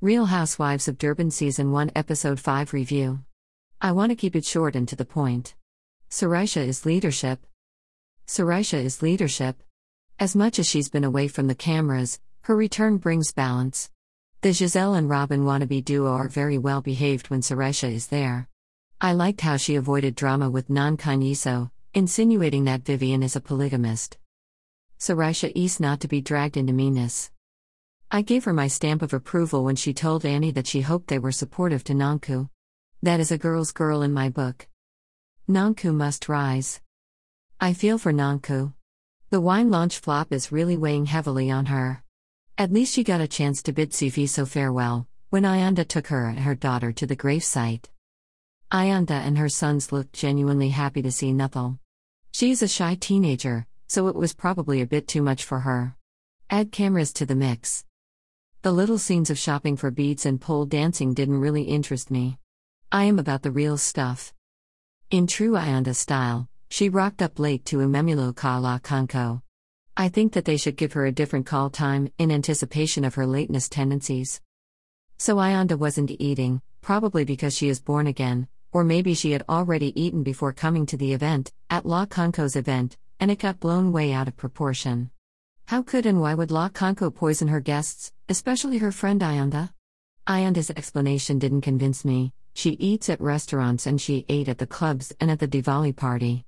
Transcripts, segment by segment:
Real Housewives of Durban Season 1 Episode 5 Review. I want to keep it short and to the point. Sorisha is leadership. Sorisha is leadership. As much as she's been away from the cameras, her return brings balance. The Gizelle and Robyn wannabe duo are very well behaved when Sorisha is there. I liked how she avoided drama with Nan Kanyiso, insinuating that Vivian is a polygamist. Sorisha is not to be dragged into meanness. I gave her my stamp of approval when she told Annie that she hoped they were supportive to Nonku. That is a girl's girl in my book. Nonku must rise. I feel for Nonku. The wine launch flop is really weighing heavily on her. At least she got a chance to bid Sifiso farewell, when Ayanda took her and her daughter to the gravesite. Ayanda and her sons looked genuinely happy to see Nuthal. She is a shy teenager, so it was probably a bit too much for her. Add cameras to the mix. The little scenes of shopping for beads and pole dancing didn't really interest me. I am about the real stuff. In true Ayanda style, she rocked up late to Umemulo Ka LaConco. I think that they should give her a different call time, in anticipation of her lateness tendencies. So Ayanda wasn't eating, probably because she is born again, or maybe she had already eaten before coming to the event, at LaConco's event, and it got blown way out of proportion. How could and why would LaConco poison her guests, especially her friend Ayanda? Ayanda's explanation didn't convince me. She eats at restaurants and she ate at the clubs and at the Diwali party.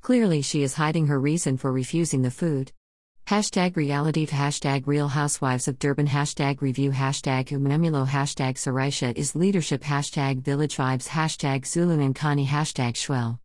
Clearly, she is hiding her reason for refusing the food. Hashtag reality hashtag real housewives of Durban hashtag review hashtag Umemulo hashtag Sorisha is leadership hashtag village vibes hashtag Zulu and Kani hashtag Shwell.